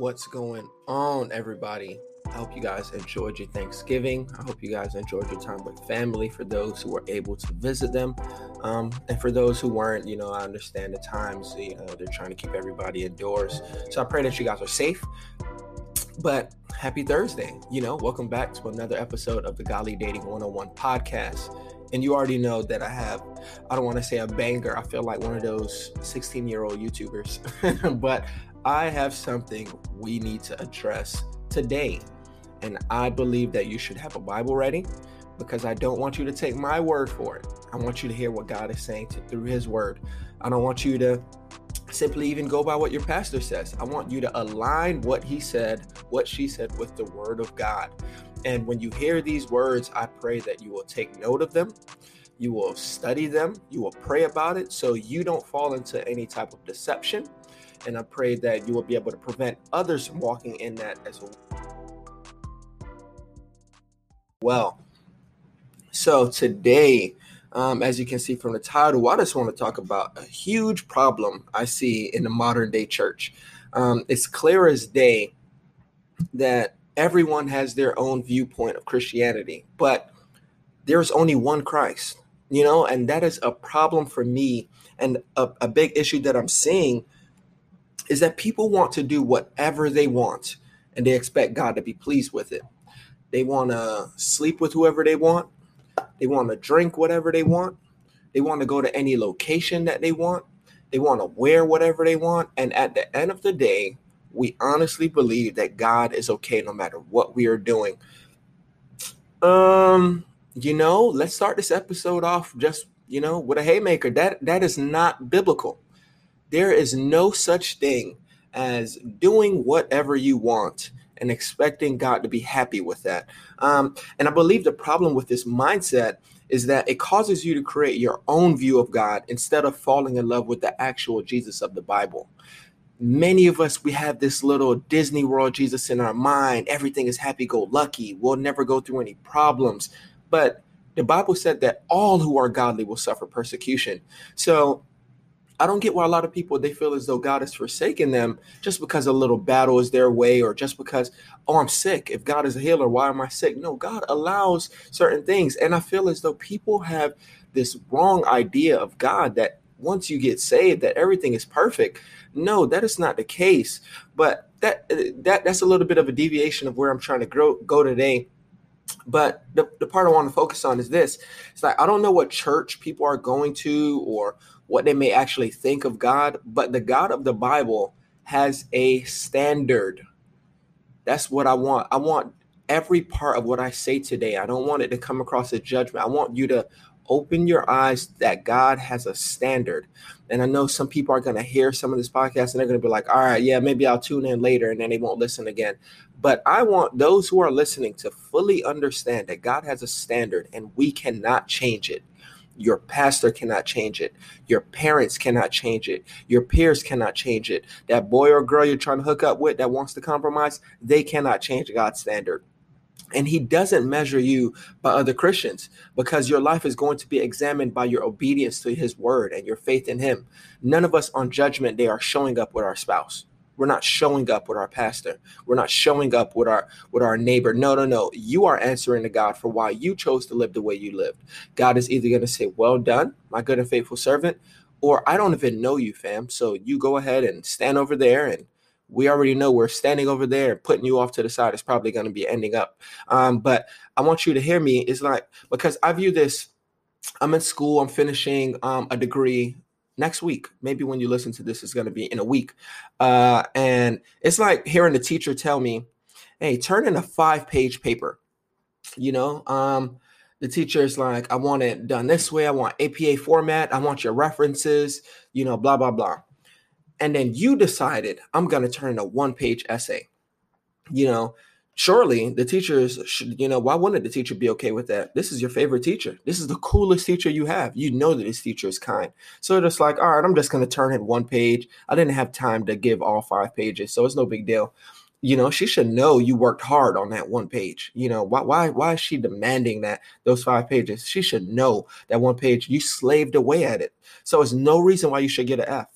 What's going on, everybody? I hope you guys enjoyed your Thanksgiving. I hope you guys enjoyed your time with family for those who were able to visit them. Um, and for those who weren't, you know, I understand the times, you know, they're trying to keep everybody indoors. So I pray that you guys are safe. But happy Thursday. You know, welcome back to another episode of the Godly Dating 101 podcast. And you already know that I have, I don't want to say a banger. I feel like one of those 16 year old YouTubers, but I have something we need to address today. And I believe that you should have a Bible ready because I don't want you to take my word for it. I want you to hear what God is saying to, through His word. I don't want you to simply even go by what your pastor says. I want you to align what he said, what she said with the word of God. And when you hear these words, I pray that you will take note of them. You will study them. You will pray about it so you don't fall into any type of deception. And I pray that you will be able to prevent others from walking in that as well. Well, so today, um, as you can see from the title, I just want to talk about a huge problem I see in the modern day church. Um, it's clear as day that everyone has their own viewpoint of Christianity, but there's only one Christ, you know, and that is a problem for me. And a, a big issue that I'm seeing is that people want to do whatever they want and they expect God to be pleased with it. They want to sleep with whoever they want. They want to drink whatever they want. They want to go to any location that they want. They want to wear whatever they want. And at the end of the day, we honestly believe that God is okay no matter what we are doing. Um, you know, let's start this episode off just, you know, with a haymaker. That that is not biblical. There is no such thing as doing whatever you want and expecting God to be happy with that. Um, and I believe the problem with this mindset is that it causes you to create your own view of God instead of falling in love with the actual Jesus of the Bible. Many of us, we have this little Disney World Jesus in our mind. Everything is happy go lucky. We'll never go through any problems. But the Bible said that all who are godly will suffer persecution. So I don't get why a lot of people they feel as though God has forsaken them just because a little battle is their way or just because oh I'm sick. If God is a healer, why am I sick? No, God allows certain things and I feel as though people have this wrong idea of God that once you get saved that everything is perfect. No, that is not the case. But that that that's a little bit of a deviation of where I'm trying to grow, go today. But the, the part I want to focus on is this. It's like I don't know what church people are going to or what they may actually think of God, but the God of the Bible has a standard. That's what I want. I want every part of what I say today. I don't want it to come across as judgment. I want you to open your eyes that God has a standard. And I know some people are going to hear some of this podcast and they're going to be like, all right, yeah, maybe I'll tune in later and then they won't listen again. But I want those who are listening to fully understand that God has a standard and we cannot change it. Your pastor cannot change it. Your parents cannot change it. Your peers cannot change it. That boy or girl you're trying to hook up with that wants to compromise, they cannot change God's standard. And he doesn't measure you by other Christians because your life is going to be examined by your obedience to his word and your faith in him. None of us on judgment day are showing up with our spouse. We're not showing up with our pastor. We're not showing up with our with our neighbor. No, no, no. You are answering to God for why you chose to live the way you lived. God is either going to say, "Well done, my good and faithful servant," or "I don't even know you, fam." So you go ahead and stand over there and we already know we're standing over there putting you off to the side is probably going to be ending up. Um, but I want you to hear me. It's like because I view this. I'm in school. I'm finishing um, a degree next week. Maybe when you listen to this, it's going to be in a week. Uh, and it's like hearing the teacher tell me, "Hey, turn in a five-page paper." You know, um, the teacher is like, "I want it done this way. I want APA format. I want your references. You know, blah blah blah." And then you decided, "I'm going to turn in a one-page essay." You know, surely the teachers should, you know, why wouldn't the teacher be okay with that? This is your favorite teacher. This is the coolest teacher you have. You know that this teacher is kind. So it's like, all right, I'm just going to turn in one page. I didn't have time to give all five pages, so it's no big deal. You know, she should know you worked hard on that one page. You know, why why why is she demanding that those five pages? She should know that one page you slaved away at it. So it's no reason why you should get an F.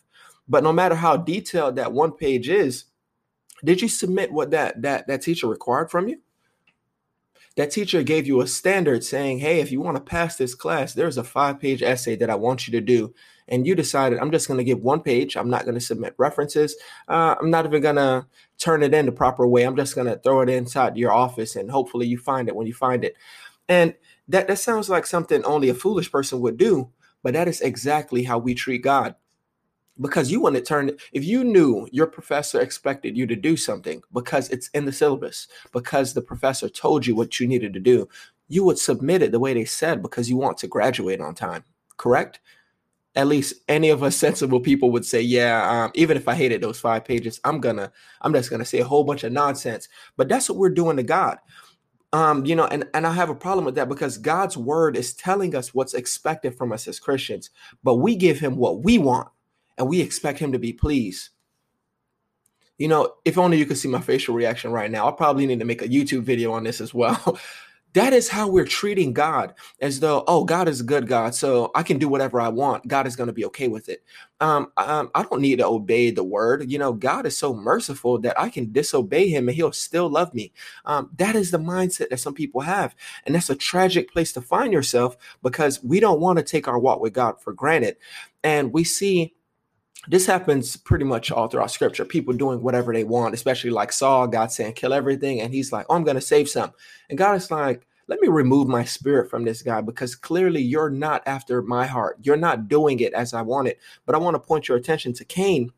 But no matter how detailed that one page is, Did you submit what that that that teacher required from you? That teacher gave you a standard saying, "Hey, if you want to pass this class, there's a five-page essay that I want you to do." And you decided, "I'm just going to give one page. I'm not going to submit references. Uh, I'm not even going to turn it in the proper way. I'm just going to throw it inside your office, and hopefully you find it when you find it." And that that sounds like something only a foolish person would do, but that is exactly how we treat God because you want to turn if you knew your professor expected you to do something because it's in the syllabus because the professor told you what you needed to do you would submit it the way they said because you want to graduate on time correct? At least any of us sensible people would say yeah um, even if i hated those five pages i'm gonna i'm just gonna say a whole bunch of nonsense. But that's what we're doing to god. Um, you know, and, and I have a problem with that because God's word is telling us what's expected from us as Christians, but we give him what we want and we expect him to be pleased. You know, if only you could see my facial reaction right now. I probably need to make a YouTube video on this as well. that is how we're treating God, as though, oh, God is a good God, so I can do whatever I want. God is going to be okay with it. Um, um, I don't need to obey the word. You know, God is so merciful that I can disobey Him and He'll still love me. Um, that is the mindset that some people have, and that's a tragic place to find yourself because we don't want to take our walk with God for granted, and we see this happens pretty much all throughout scripture people doing whatever they want especially like saul god saying kill everything and he's like oh i'm to save some. And god is like let me remove my spirit from this guy because clearly you're not after my heart. You're not doing it as i want it. But i want to point your attention to cain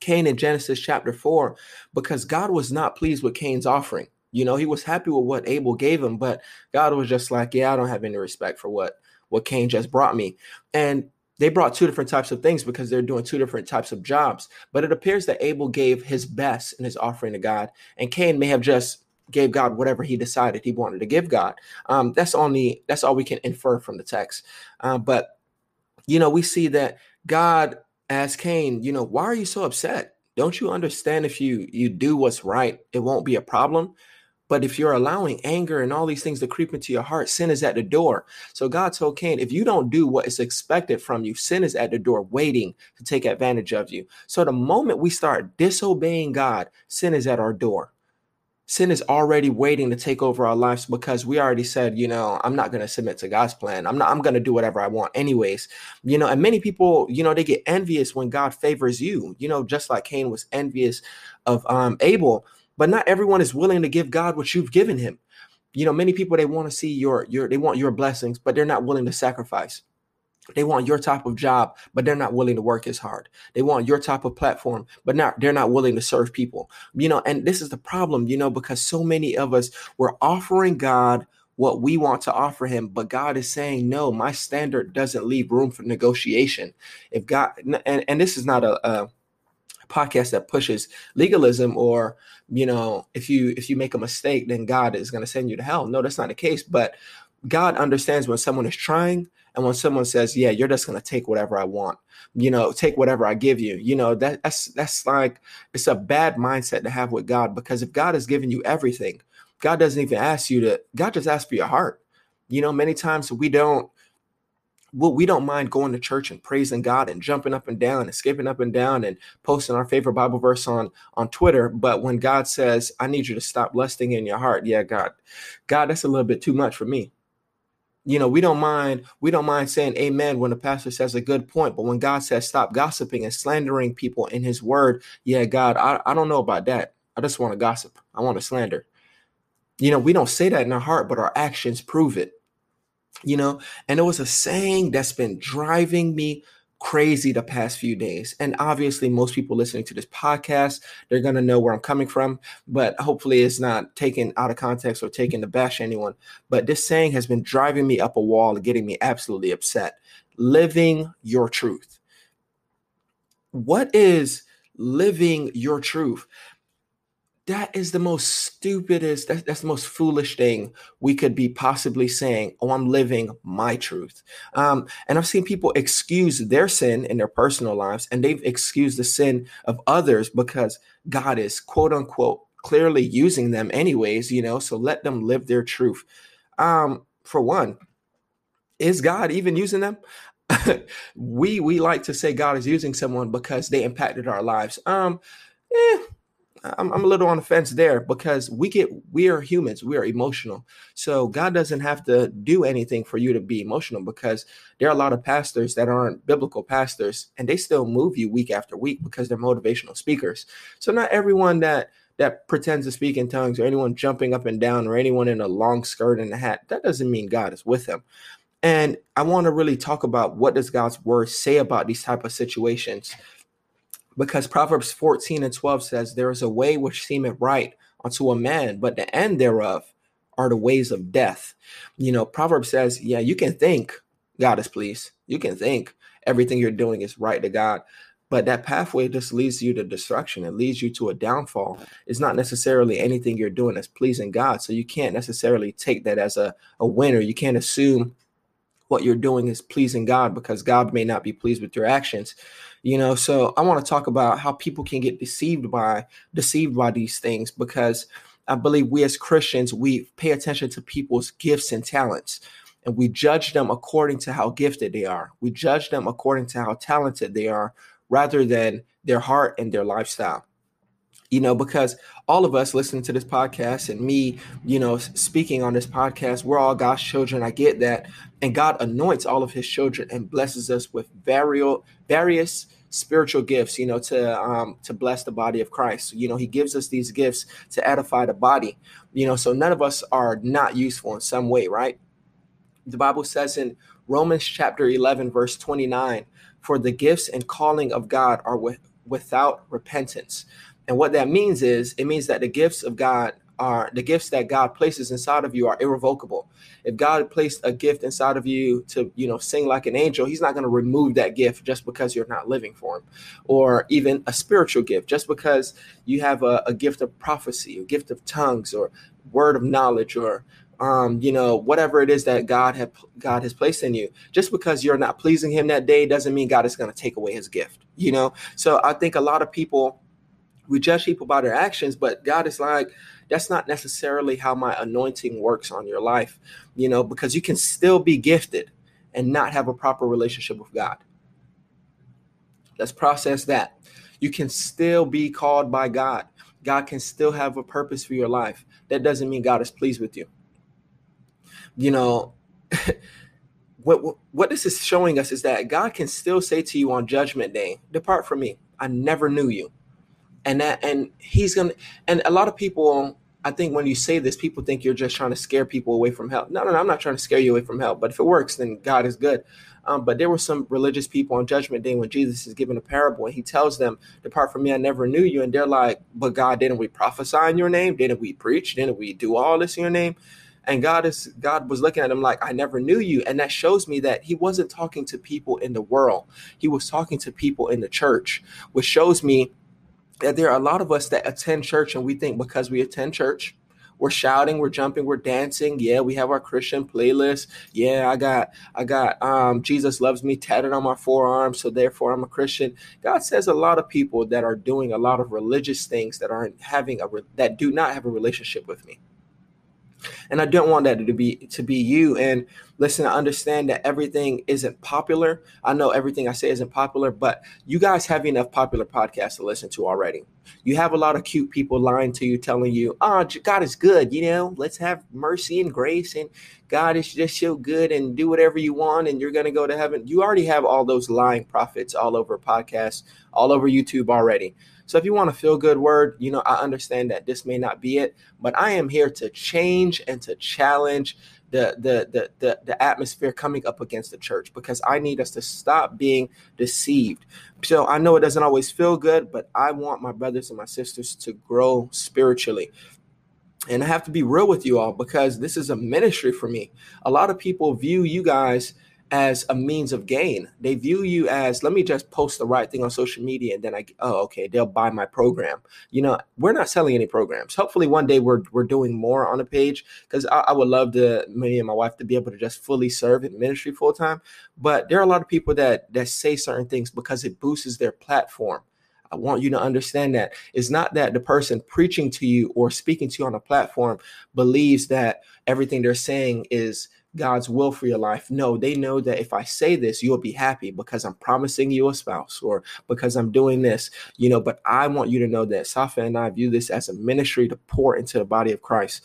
cain in genesis chapter 4 because god was not pleased with cain's offering. You know he was happy with what abel gave him but god was just like yeah i don't have any respect for what what cain just brought me. And they brought two different types of things because they're doing two different types of jobs. But it appears that Abel gave his best in his offering to God, and Cain may have just gave God whatever he decided he wanted to give God. Um, that's only that's all we can infer from the text. Uh, but you know, we see that God asked Cain, you know, why are you so upset? Don't you understand if you you do what's right, it won't be a problem? But if you're allowing anger and all these things to creep into your heart, sin is at the door. So God told Cain, if you don't do what is expected from you, sin is at the door waiting to take advantage of you. So the moment we start disobeying God, sin is at our door. Sin is already waiting to take over our lives because we already said, you know, I'm not going to submit to God's plan. I'm not, I'm going to do whatever I want anyways. You know, and many people, you know, they get envious when God favors you, you know, just like Cain was envious of um, Abel but not everyone is willing to give God what you've given him. You know, many people they want to see your your they want your blessings, but they're not willing to sacrifice. They want your type of job, but they're not willing to work as hard. They want your type of platform, but not they're not willing to serve people. You know, and this is the problem, you know, because so many of us we're offering God what we want to offer him, but God is saying, no, my standard doesn't leave room for negotiation. If God, and, and this is not a, a podcast that pushes legalism or you know if you if you make a mistake then god is going to send you to hell. No that's not the case but god understands when someone is trying and when someone says yeah you're just going to take whatever i want. You know take whatever i give you. You know that, that's that's like it's a bad mindset to have with god because if god has given you everything god doesn't even ask you to god just asks for your heart. You know many times we don't well, we don't mind going to church and praising God and jumping up and down and skipping up and down and posting our favorite Bible verse on on Twitter. But when God says, "I need you to stop lusting in your heart," yeah, God, God, that's a little bit too much for me. You know, we don't mind we don't mind saying Amen when the pastor says a good point, but when God says stop gossiping and slandering people in His Word, yeah, God, I, I don't know about that. I just want to gossip. I want to slander. You know, we don't say that in our heart, but our actions prove it you know? And it was a saying that's been driving me crazy the past few days. And obviously most people listening to this podcast they're going to know where i'm coming from but hopefully it's not taken out of context or taken to bash anyone. But this saying has been driving me up a wall and getting me absolutely upset. Living your truth. What is living your truth that is the most stupidest that, that's the most foolish thing we could be possibly saying oh i'm living my truth. Um, and i've seen people excuse their sin in their personal lives and they've excused the sin of others because god is quote unquote clearly using them anyways you know so let them live their truth. Um, for one is god even using them? We we like to say god is using someone because they impacted our lives. Um eh, I'm, I'm a little on the fence there because we get we are humans. We are emotional. So god doesn't have to do anything for you to be emotional because there are a lot of pastors that aren't biblical pastors and they still move you week after week because they're motivational speakers. So not everyone that that pretends to speak in tongues or anyone jumping up and down or anyone in a long skirt and a hat that doesn't mean god is with them. And i want to really talk about what does god's word say about these type of situations because Proverbs 14 and 12 says, There is a way which seemeth right unto a man, but the end thereof are the ways of death. You know, Proverbs says, Yeah, you can think God is pleased. You can think everything you're doing is right to God. But that pathway just leads you to destruction. It leads you to a downfall. It's not necessarily anything you're doing that's pleasing God. So you can't necessarily take that as a, a winner. You can't assume what you're doing is pleasing God because God may not be pleased with your actions. You know, so I want to talk about how people can get deceived by deceived by these things because I believe we as Christians we pay attention to people's gifts and talents and we judge them according to how gifted they are. We judge them according to how talented they are rather than their heart and their lifestyle you know, because all of us listening to this podcast and me, you know, speaking on this podcast, we're all God's children. I get that. And God anoints all of his children and blesses us with various, various spiritual gifts, you know, to um, to bless the body of Christ. You know, he gives us these gifts to edify the body. You know, so none of us are not useful in some way, right? The Bible says in Romans chapter 11 verse 29, for the gifts and calling of God are with, without repentance. And what that means is it means that the gifts of God are the gifts that God places inside of you are irrevocable. If God placed a gift inside of you to, you know, sing like an angel, he's not going to remove that gift just because you're not living for him. Or even a spiritual gift, just because you have a, a gift of prophecy, a gift of tongues, or word of knowledge, or um, you know, whatever it is that God have God has placed in you. Just because you're not pleasing him that day doesn't mean God is going to take away his gift, you know? So I think a lot of people we judge people by their actions, but God is like, that's not necessarily how my anointing works on your life, you know, because you can still be gifted and not have a proper relationship with God. Let's process that. You can still be called by God. God can still have a purpose for your life. That doesn't mean God is pleased with you. You know, what what this is showing us is that God can still say to you on judgment day, "Depart from me. I never knew you." And that and he's gonna and a lot of people I think when you say this, people think you're just trying to scare people away from hell. No, no, no, I'm not trying to scare you away from hell. But if it works, then God is good. Um, but there were some religious people on Judgment Day when Jesus is giving a parable and he tells them, Depart from me, I never knew you. And they're like, But God, didn't we prophesy in your name? Didn't we preach? Didn't we do all this in your name? And God is God was looking at him like, I never knew you. And that shows me that he wasn't talking to people in the world. He was talking to people in the church, which shows me that there are a lot of us that attend church and we think because we attend church, we're shouting, we're jumping, we're dancing. Yeah, we have our Christian playlist. Yeah, I got I got um Jesus loves me tatted on my forearm, so therefore I'm a Christian. God says a lot of people that are doing a lot of religious things that aren't having a that do not have a relationship with me and I don't want that to be to be you. And listen, I understand that everything isn't popular. I know everything I say isn't popular, but you guys have enough popular podcasts to listen to already. You have a lot of cute people lying to you, telling you, "Oh, God is good," you know. Let's have mercy and grace, and God is just so good, and do whatever you want, and you're gonna go to heaven. You already have all those lying prophets all over podcasts, all over YouTube already. So if you want a feel good word, you know, I understand that this may not be it, but I am here to change and to challenge the the the the, the atmosphere coming up against the church because I need us to stop being deceived. So I know it doesn't always feel good, but I want my brothers and my sisters to grow spiritually. And I have to be real with you all because this is a ministry for me. A lot of people view you guys as a means of gain. They view you as let me just post the right thing on social media and then I oh okay they'll buy my program. You know we're not selling any programs. Hopefully one day we're we're doing more on a page because I, I, would love to me and my wife to be able to just fully serve in ministry full time. But there are a lot of people that that say certain things because it boosts their platform. I want you to understand that it's not that the person preaching to you or speaking to you on a platform believes that everything they're saying is God's will for your life. No, they know that if I say this, you'll be happy because I'm promising you a spouse or because I'm doing this, you know. But I want you to know that Safa and I view this as a ministry to pour into the body of Christ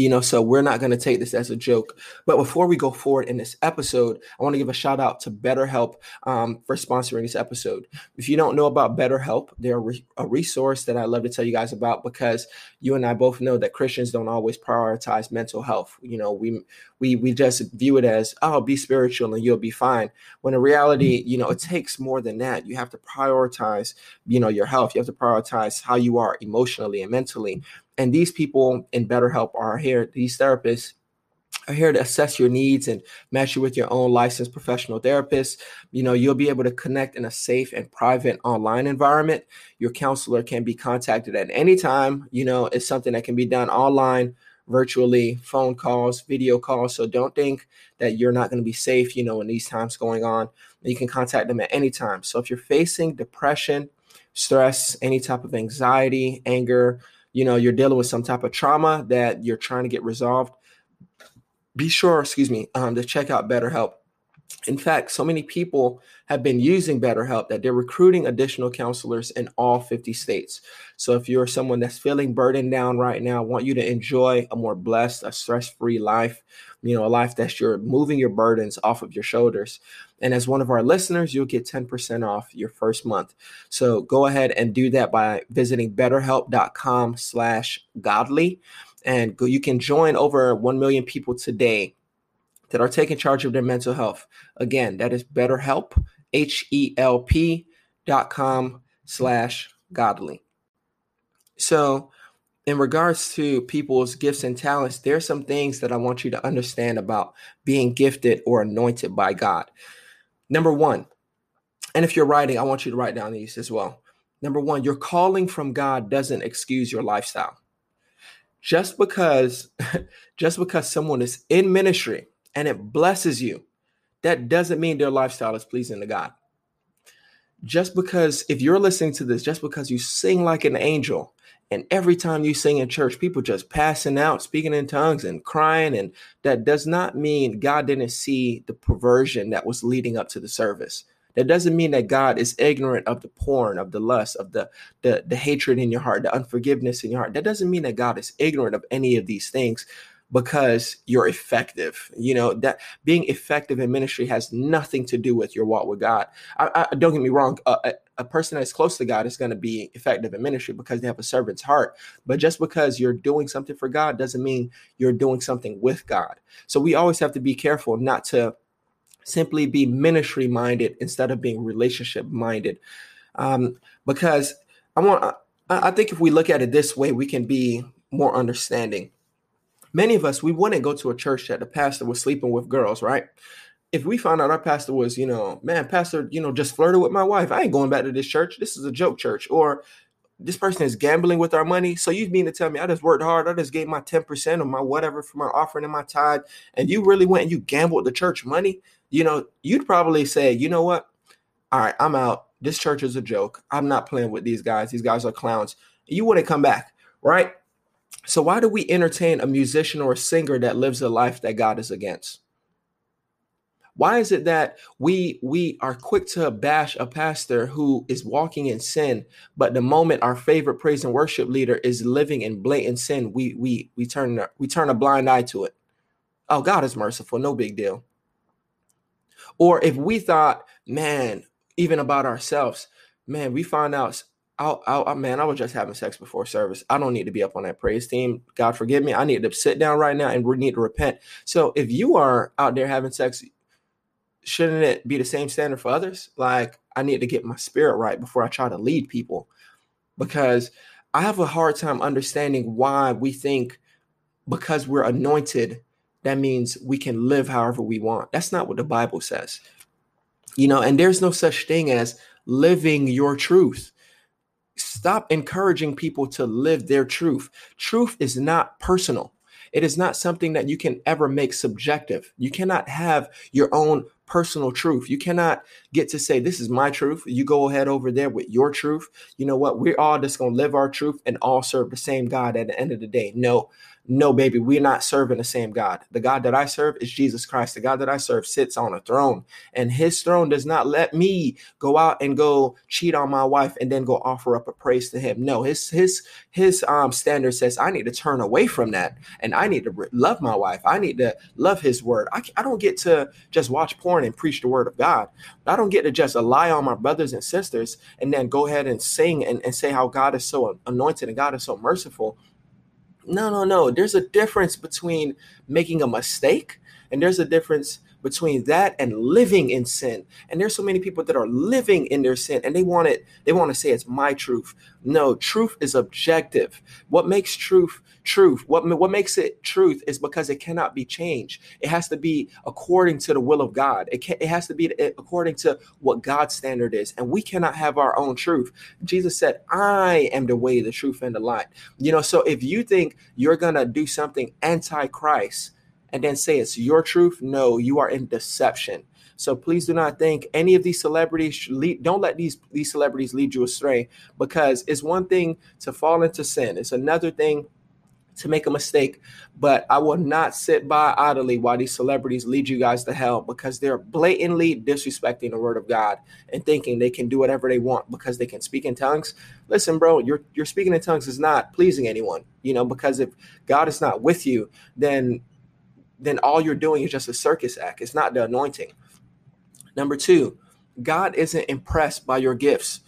you know so we're not going to take this as a joke. But before we go forward in this episode i want to give a shout out to betterhelp um, for sponsoring this episode. If you don't know about betterhelp they're a resource that i love to tell you guys about because you and i both know that christians don't always prioritize mental health. You know we we we just view it as oh be spiritual and you'll be fine. When in reality you know it takes more than that. You have to prioritize you know your health. You have to prioritize how you are emotionally and mentally and these people in BetterHelp are here, these therapists are here to assess your needs and match you with your own licensed professional therapist. You know, you'll be able to connect in a safe and private online environment. Your counselor can be contacted at any time. You know, it's something that can be done online, virtually, phone calls, video calls. So don't think that you're not going to be safe, you know, in these times going on. You can contact them at any time. So if you're facing depression, stress, any type of anxiety, anger, you know you're dealing with some type of trauma that you're trying to get resolved be sure excuse me um, to check out betterhelp. In fact so many people have been using betterhelp that they're recruiting additional counselors in all 50 states. So if you're someone that's feeling burdened down right now I want you to enjoy a more blessed a stress-free life you know a life that you're moving your burdens off of your shoulders and as one of our listeners, you'll get 10% off your first month. So go ahead and do that by visiting betterhelp.com slash godly. And go, you can join over 1 million people today that are taking charge of their mental health. Again, that is betterhelp, H-E-L-P dot com slash godly. So in regards to people's gifts and talents, there's some things that I want you to understand about being gifted or anointed by God. Number one, and if you're writing, I want you to write down these as well. Number one, your calling from God doesn't excuse your lifestyle. Just because, just because someone is in ministry and it blesses you, that doesn't mean their lifestyle is pleasing to God. Just because if you're listening to this, just because you sing like an angel and every time you sing in church, people just passing out, speaking in tongues and crying. And that does not mean God didn't see the perversion that was leading up to the service. That doesn't mean that God is ignorant of the porn, of the lust, of the, the, the hatred in your heart, the unforgiveness in your heart. That doesn't mean that God is ignorant of any of these things because you're effective. You know, that being effective in ministry has nothing to do with your walk with God. I, I don't get me wrong. a, a person that's close to God is going to be effective in ministry because they have a servant's heart. But just because you're doing something for God doesn't mean you're doing something with God. So we always have to be careful not to simply be ministry minded instead of being relationship minded. Um, because I want, I, I think if we look at it this way, we can be more understanding many of us we wouldn't go to a church that the pastor was sleeping with girls right if we found out our pastor was you know man pastor you know just flirted with my wife. I ain't going back to this church. This is a joke church or this person is gambling with our money. So you mean to tell me i just worked hard. I just gave my 10% or my whatever for my offering and my tithe and you really went and you gambled the church money? You know you'd probably say you know what? All right i'm out. This church is a joke. I'm not playing with these guys. These guys are clowns. You wouldn't come back right? So, why do we entertain a musician or a singer that lives a life that God is against? Why is it that we we are quick to bash a pastor who is walking in sin, but the moment our favorite praise and worship leader is living in blatant sin, we we we turn we turn a blind eye to it. Oh, God is merciful, no big deal. Or if we thought, man, even about ourselves, man, we find out I'll, I'll, man, I was just having sex before service. I don't need to be up on that praise team. God forgive me. I need to sit down right now and we need to repent. So if you are out there having sex, shouldn't it be the same standard for others? Like I need to get my spirit right before I try to lead people, because I have a hard time understanding why we think because we're anointed that means we can live however we want. That's not what the Bible says. You know, and there's no such thing as living your truth stop encouraging people to live their truth. Truth is not personal. It is not something that you can ever make subjective. You cannot have your own personal truth. You cannot get to say, This is my truth. You go ahead over there with your truth. You know what? We're all just going to live our truth and all serve the same God at the end of the day. No, No, baby, we're not serving the same God. The God that I serve is Jesus Christ. The God that I serve sits on a throne, and his throne does not let me go out and go cheat on my wife and then go offer up a praise to him. No, his his his um standard says I need to turn away from that and I need to love my wife. I need to love his word. I, I don't get to just watch porn and preach the word of God. I don't get to just lie on my brothers and sisters and then go ahead and sing and, and say how God is so anointed and God is so merciful no, no, no. There's a difference between making a mistake and there's a difference between that and living in sin. And there's so many people that are living in their sin and they want it, they want to say it's my truth. No, truth is objective. What makes truth truth? What, what makes it truth is because it cannot be changed. It has to be according to the will of God. It, can, it has to be eh, according to what God's standard is. And we cannot have our own truth. Jesus said, I am the way, the truth, and the light. You know, so if you think you're going to do something anti Christ, and then say it's your truth. No, you are in deception. So please do not think any of these celebrities lead, don't let these these celebrities lead you astray because it's one thing to fall into sin. It's another thing to make a mistake, but I will not sit by idly while these celebrities lead you guys to hell because they're blatantly disrespecting the word of God and thinking they can do whatever they want because they can speak in tongues. Listen, bro, your your speaking in tongues is not pleasing anyone, you know, because if God is not with you, then then all you're doing is just a circus act. It's not the anointing. Number two, God isn't impressed by your gifts.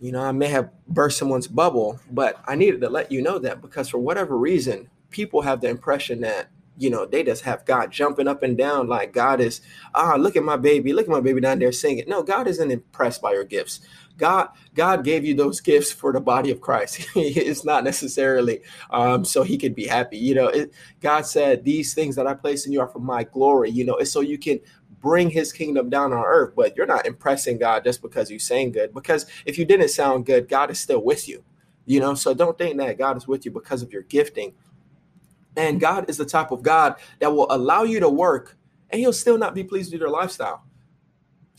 You know, I may have burst someone's bubble, but I needed to let you know that because for whatever reason, people have the impression that, you know, they just have God jumping up and down like God is, ah, look at my baby, look at my baby down there singing. No, God isn't impressed by your gifts. God God gave you those gifts for the body of Christ. it's not necessarily um, so he could be happy. You know, it, God said these things that I place in you are for my glory. You know, it's so you can bring his kingdom down on earth. But you're not impressing God just because you sang good. Because if you didn't sound good, God is still with you. You know, so don't think that God is with you because of your gifting. And God is the type of God that will allow you to work and he'll still not be pleased with your lifestyle.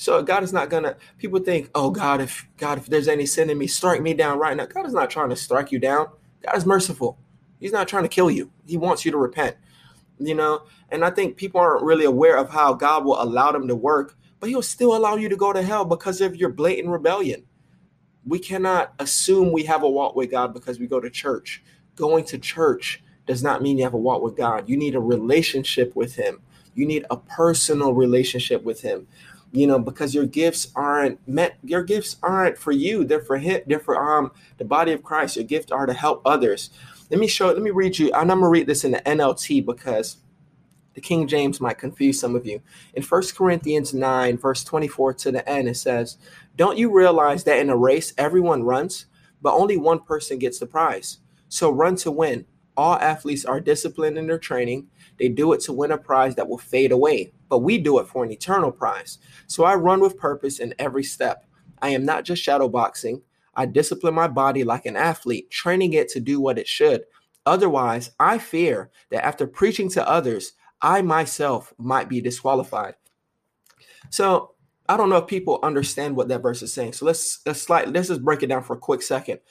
So God is not gonna. People think, oh God, if God, if there's any sin in me, strike me down right now. God is not trying to strike you down. God is merciful. He's not trying to kill you. He wants you to repent. You know, and I think people aren't really aware of how God will allow them to work, but He'll still allow you to go to hell because of your blatant rebellion. We cannot assume we have a walk with God because we go to church. Going to church does not mean you have a walk with God. You need a relationship with Him. You need a personal relationship with Him you know because your gifts aren't meant your gifts aren't for you. They're for him they're for um the body of christ. Your gifts are to help others. Let me show let me read you i'm gonna read this in the nlt because the king james might confuse some of you. In First corinthians 9 verse 24 to the end it says don't you realize that in a race everyone runs but only one person gets the prize? So run to win. All athletes are disciplined in their training. They do it to win a prize that will fade away but we do it for an eternal prize. So I run with purpose in every step. I am not just shadow boxing. I discipline my body like an athlete, training it to do what it should. Otherwise, I fear that after preaching to others, I myself might be disqualified. So I don't know if people understand what that verse is saying. So let's let's slide, let's just break it down for a quick second.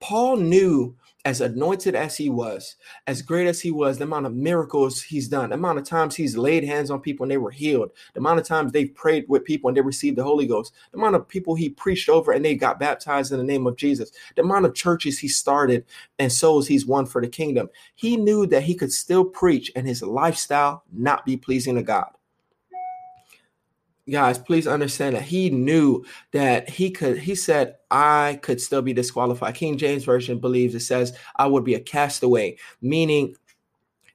Paul knew as anointed as he was, as great as he was, the amount of miracles he's done, the amount of times he's laid hands on people and they were healed, the amount of times they've prayed with people and they received the Holy Ghost, the amount of people he preached over and they got baptized in the name of Jesus, the amount of churches he started and souls he's won for the kingdom. He knew that he could still preach and his lifestyle not be pleasing to God guys please understand that he knew that he could he said i could still be disqualified. King james version believes it says i would be a castaway meaning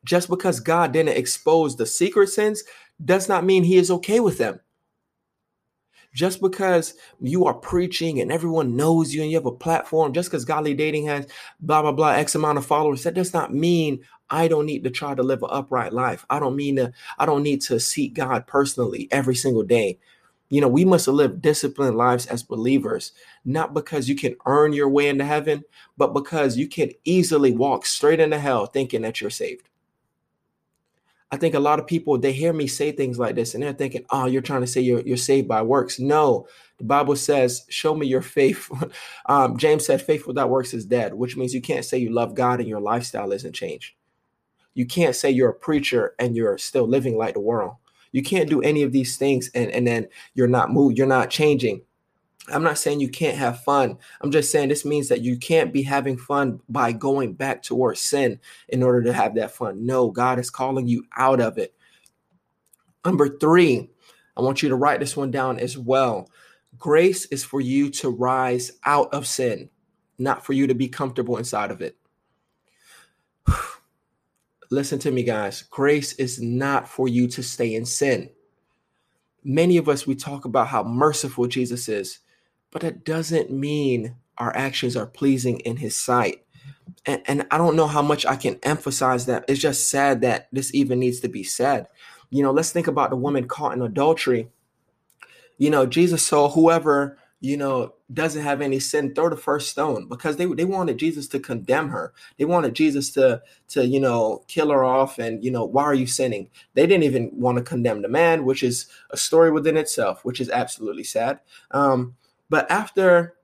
just because god didn't expose the secret sins does not mean he is okay with them just because you are preaching and everyone knows you and you have a platform, just because Godly Dating has blah, blah, blah, X amount of followers, that does not mean I don't need to try to live an upright life. I don't mean to, I don't need to seek God personally every single day. You know, we must live disciplined lives as believers, not because you can earn your way into heaven, but because you can easily walk straight into hell thinking that you're saved. I think a lot of people they hear me say things like this and they're thinking, "Oh, you're trying to say you're you're saved by works." No, the Bible says, "Show me your faith." um, James said, "Faith without works is dead," which means you can't say you love God and your lifestyle isn't changed. You can't say you're a preacher and you're still living like the world. You can't do any of these things and and then you're not moved, you're not changing. I'm not saying you can't have fun. I'm just saying this means that you can't be having fun by going back towards sin in order to have that fun. No, God is calling you out of it. Number three, I want you to write this one down as well. Grace is for you to rise out of sin, not for you to be comfortable inside of it. Listen to me, guys. Grace is not for you to stay in sin. Many of us, we talk about how merciful Jesus is but that doesn't mean our actions are pleasing in his sight. And, and I don't know how much I can emphasize that. It's just sad that this even needs to be said. You know, let's think about the woman caught in adultery. You know, Jesus saw whoever, you know, doesn't have any sin, throw the first stone because they, they wanted Jesus to condemn her. They wanted Jesus to, to, you know, kill her off and, you know, why are you sinning? They didn't even want to condemn the man, which is a story within itself, which is absolutely sad. Um, but after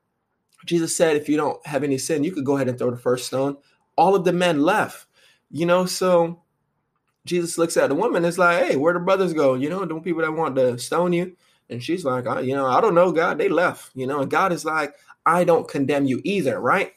Jesus said, if you don't have any sin, you could go ahead and throw the first stone, all of the men left. You know, so Jesus looks at the woman, it's like, hey, where the brothers go? You know, the people that want to stone you. And she's like, you know, I don't know, God, they left, you know, and God is like, I don't condemn you either, right?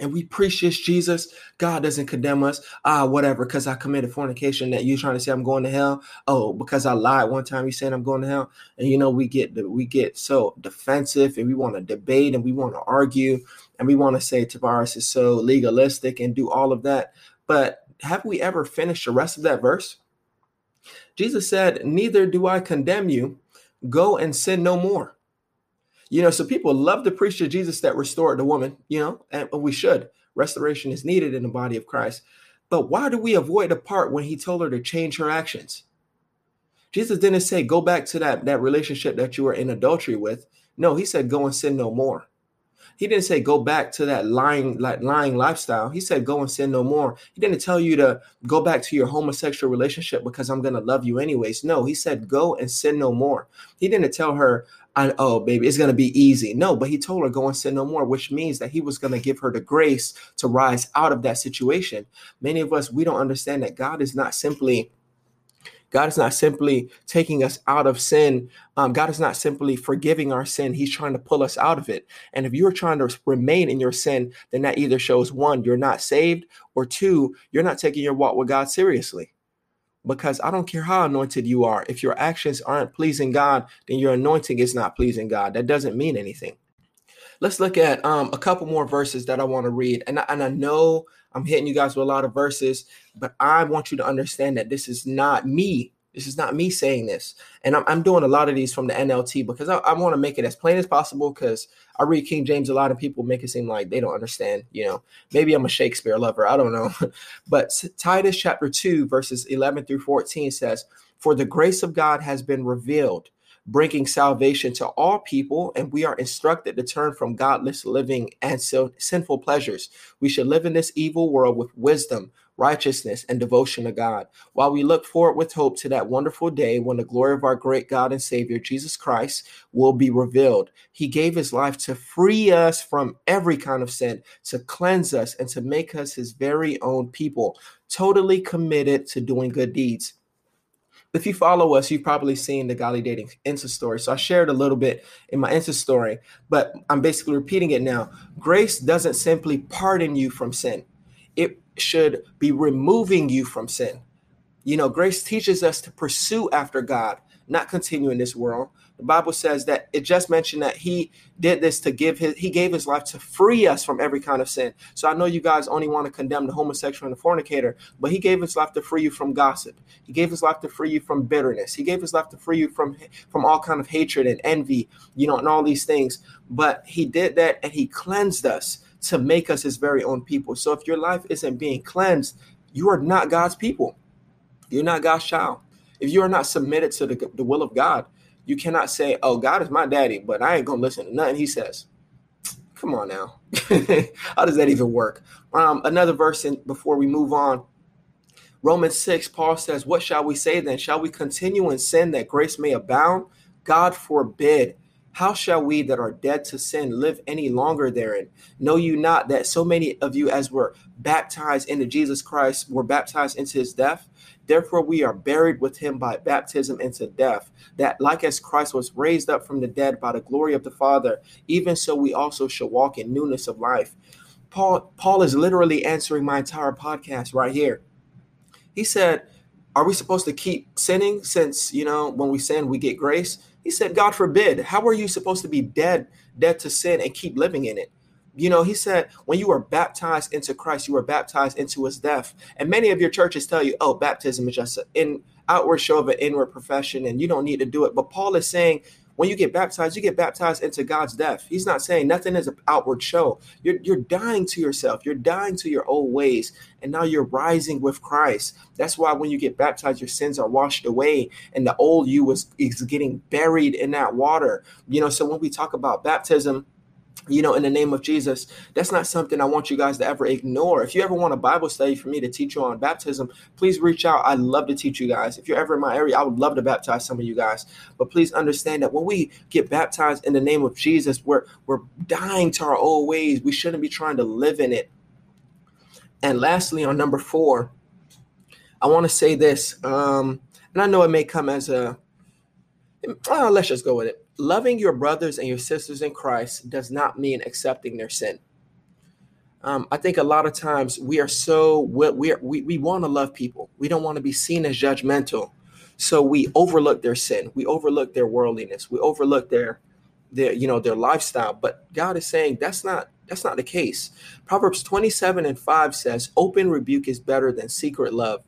And we preach this Jesus, God doesn't condemn us. Ah, whatever, because I committed fornication. That you're trying to say I'm going to hell? Oh, because I lied one time, you saying I'm going to hell? And you know, we get we get so defensive, and we want to debate, and we want to argue, and we want to say Tavares is so legalistic and do all of that. But have we ever finished the rest of that verse? Jesus said, "Neither do I condemn you. Go and sin no more." You know, so people love to preach to Jesus that restored the woman, you know, and we should. Restoration is needed in the body of Christ. But why do we avoid the part when he told her to change her actions? Jesus didn't say go back to that, that relationship that you were in adultery with. No, he said go and sin no more. He didn't say go back to that lying like lying lifestyle. He said go and sin no more. He didn't tell you to go back to your homosexual relationship because I'm going to love you anyways. No, he said go and sin no more. He didn't tell her I, oh baby it's going to be easy no but he told her go and sin no more which means that he was going to give her the grace to rise out of that situation many of us we don't understand that god is not simply God is not simply taking us out of sin. Um, God is not simply forgiving our sin. He's trying to pull us out of it. And if you're trying to remain in your sin, then that either shows one, you're not saved, or two, you're not taking your walk with God seriously because I don't care how anointed you are. If your actions aren't pleasing God, then your anointing is not pleasing God. That doesn't mean anything. Let's look at um, a couple more verses that I want to read. And, and I know I'm hitting you guys with a lot of verses, but I want you to understand that this is not me this is not me saying this. And I'm, I'm doing a lot of these from the NLT because I, I want to make it as plain as possible because I read King James a lot of people make it seem like they don't understand. You know, maybe I'm a Shakespeare lover. I don't know. but Titus chapter 2, verses 11 through 14 says, For the grace of God has been revealed bringing salvation to all people, and we are instructed to turn from godless living and sinful pleasures. We should live in this evil world with wisdom, righteousness, and devotion to God, while we look forward with hope to that wonderful day when the glory of our great God and Savior, Jesus Christ, will be revealed. He gave his life to free us from every kind of sin, to cleanse us, and to make us his very own people, totally committed to doing good deeds if you follow us, you've probably seen the Godly Dating Insta story. So I shared a little bit in my Insta story, but I'm basically repeating it now. Grace doesn't simply pardon you from sin, it should be removing you from sin. You know, grace teaches us to pursue after God, not continue in this world. The Bible says that it just mentioned that he did this to give his he gave his life to free us from every kind of sin. So I know you guys only want to condemn the homosexual and the fornicator, but he gave his life to free you from gossip. He gave his life to free you from bitterness. He gave his life to free you from from all kind of hatred and envy, you know, and all these things. But he did that and he cleansed us to make us his very own people. So if your life isn't being cleansed, you are not God's people. You're not God's child. If you are not submitted to the, the will of God, you cannot say, "Oh, God is my daddy," but I ain't gonna listen to nothing he says. Come on now, how does that even work? Um, another verse in, before we move on. Romans 6, Paul says, What shall we say then? Shall we continue in sin that grace may abound? God forbid. How shall we that are dead to sin live any longer therein? Know you not that so many of you as were baptized into Jesus Christ were baptized into his death? Therefore, we are buried with him by baptism into death, that like as Christ was raised up from the dead by the glory of the Father, even so we also shall walk in newness of life. Paul, Paul is literally answering my entire podcast right here. He said, Are we supposed to keep sinning since, you know, when we sin, we get grace? He said, God forbid. How are you supposed to be dead, dead to sin and keep living in it? You know, he said, when you are baptized into Christ, you are baptized into his death. And many of your churches tell you, oh, baptism is just an outward show of an inward profession and you don't need to do it. But Paul is saying, when you get baptized, you get baptized into God's death. He's not saying nothing is an outward show. You're, you're dying to yourself. You're dying to your old ways. And now you're rising with Christ. That's why when you get baptized, your sins are washed away and the old you is, is getting buried in that water. You know, so when we talk about baptism, you know, in the name of Jesus, that's not something I want you guys to ever ignore. If you ever want a Bible study for me to teach you on baptism, please reach out. I'd love to teach you guys. If you're ever in my area, I would love to baptize some of you guys. But please understand that when we get baptized in the name of Jesus, we're we're dying to our old ways. We shouldn't be trying to live in it. And lastly, on number four, I want to say this, um, and I know it may come as a uh, let's just go with it loving your brothers and your sisters in Christ does not mean accepting their sin. Um, I think a lot of times we are so we we we want to love people. We don't want to be seen as judgmental, so we overlook their sin. We overlook their worldliness. We overlook their their you know their lifestyle. But God is saying that's not that's not the case. Proverbs twenty seven and five says, "Open rebuke is better than secret love."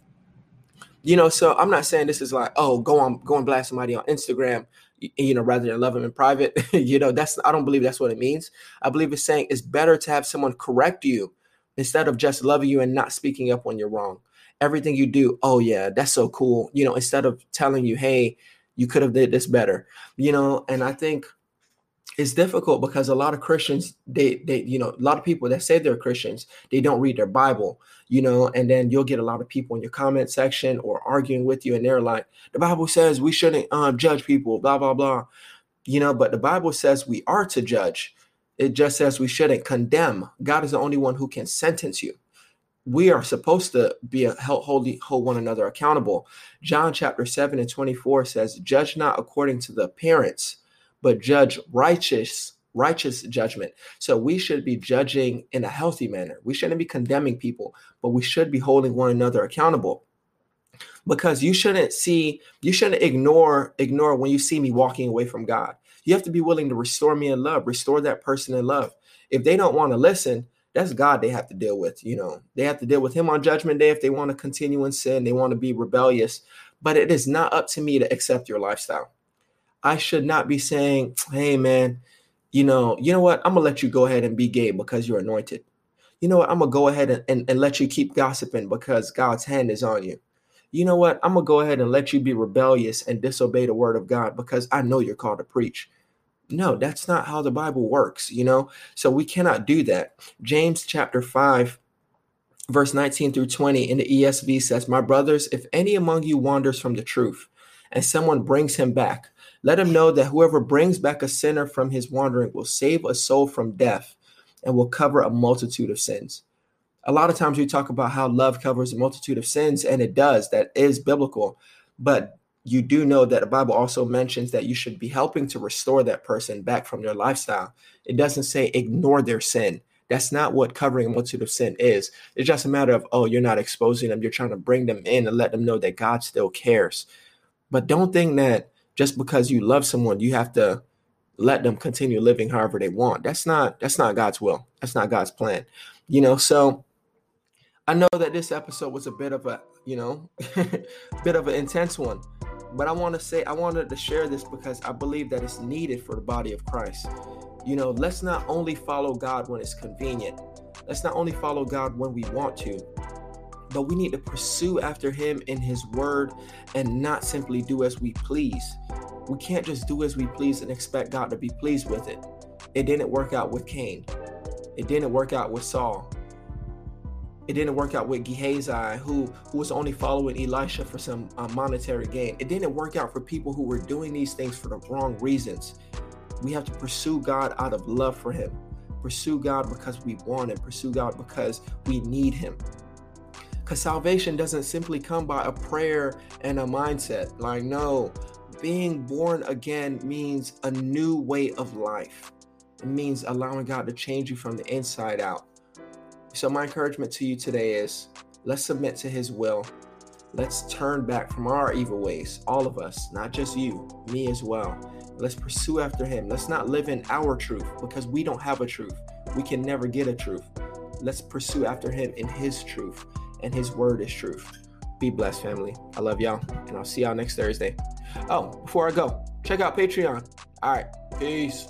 You know, so I'm not saying this is like, oh, go on, go and blast somebody on Instagram you know, rather than love them in private. you know, that's I don't believe that's what it means. I believe it's saying it's better to have someone correct you instead of just loving you and not speaking up when you're wrong. Everything you do, oh yeah, that's so cool. You know, instead of telling you, hey, you could have did this better. You know, and I think it's difficult because a lot of Christians, they they you know, a lot of people that say they're Christians, they don't read their Bible, you know, and then you'll get a lot of people in your comment section or arguing with you, and they're like, the Bible says we shouldn't um, judge people, blah blah blah, you know, but the Bible says we are to judge. It just says we shouldn't condemn. God is the only one who can sentence you. We are supposed to be a hold, hold one another accountable. John chapter 7 and 24 says, Judge not according to the appearance but judge righteous righteous judgment. So we should be judging in a healthy manner. We shouldn't be condemning people, but we should be holding one another accountable. Because you shouldn't see, you shouldn't ignore ignore when you see me walking away from God. You have to be willing to restore me in love, restore that person in love. If they don't want to listen, that's God they have to deal with. You know, they have to deal with Him on Judgment Day if they want to continue in sin, they want to be rebellious. But it is not up to me to accept your lifestyle. I should not be saying, hey man, you know, you know what? I'm gonna let you go ahead and be gay because you're anointed. You know what? I'm gonna go ahead and, and, and let you keep gossiping because God's hand is on you. You know what? I'm gonna go ahead and let you be rebellious and disobey the word of God because I know you're called to preach. No, that's not how the Bible works, you know? So we cannot do that. James chapter 5, verse 19 through 20 in the ESV says, My brothers, if any among you wanders from the truth and someone brings him back, let him know that whoever brings back a sinner from his wandering will save a soul from death and will cover a multitude of sins. A lot of times we talk about how love covers a multitude of sins, and it does. That is biblical. But you do know that the Bible also mentions that you should be helping to restore that person back from their lifestyle. It doesn't say ignore their sin. That's not what covering a multitude of sin is. It's just a matter of, oh, you're not exposing them. You're trying to bring them in and let them know that God still cares. But don't think that just because you love someone, you have to let them continue living however they want. That's not that's not God's will. That's not God's plan. You know, so I know that this episode was a bit of a, you know, bit of an intense one. But I want to say I wanted to share this because I believe that it's needed for the body of Christ. You know, let's not only follow God when it's convenient. Let's not only follow God when we want to, but we need to pursue after him in his word and not simply do as we please. We can't just do as we please and expect God to be pleased with it. It didn't work out with Cain. It didn't work out with Saul. It didn't work out with Gehazi, who, who was only following Elisha for some uh, monetary gain. It didn't work out for people who were doing these things for the wrong reasons. We have to pursue God out of love for Him, pursue God because we want Him, pursue God because we need Him. Because salvation doesn't simply come by a prayer and a mindset. Like, no, being born again means a new way of life. It means allowing God to change you from the inside out. So, my encouragement to you today is let's submit to His will. Let's turn back from our evil ways, all of us, not just you, me as well. Let's pursue after Him. Let's not live in our truth because we don't have a truth. We can never get a truth. Let's pursue after Him in His truth, and His word is truth. Be blessed, family. I love y'all, and I'll see y'all next Thursday. Oh, before I go, check out Patreon. All right, peace.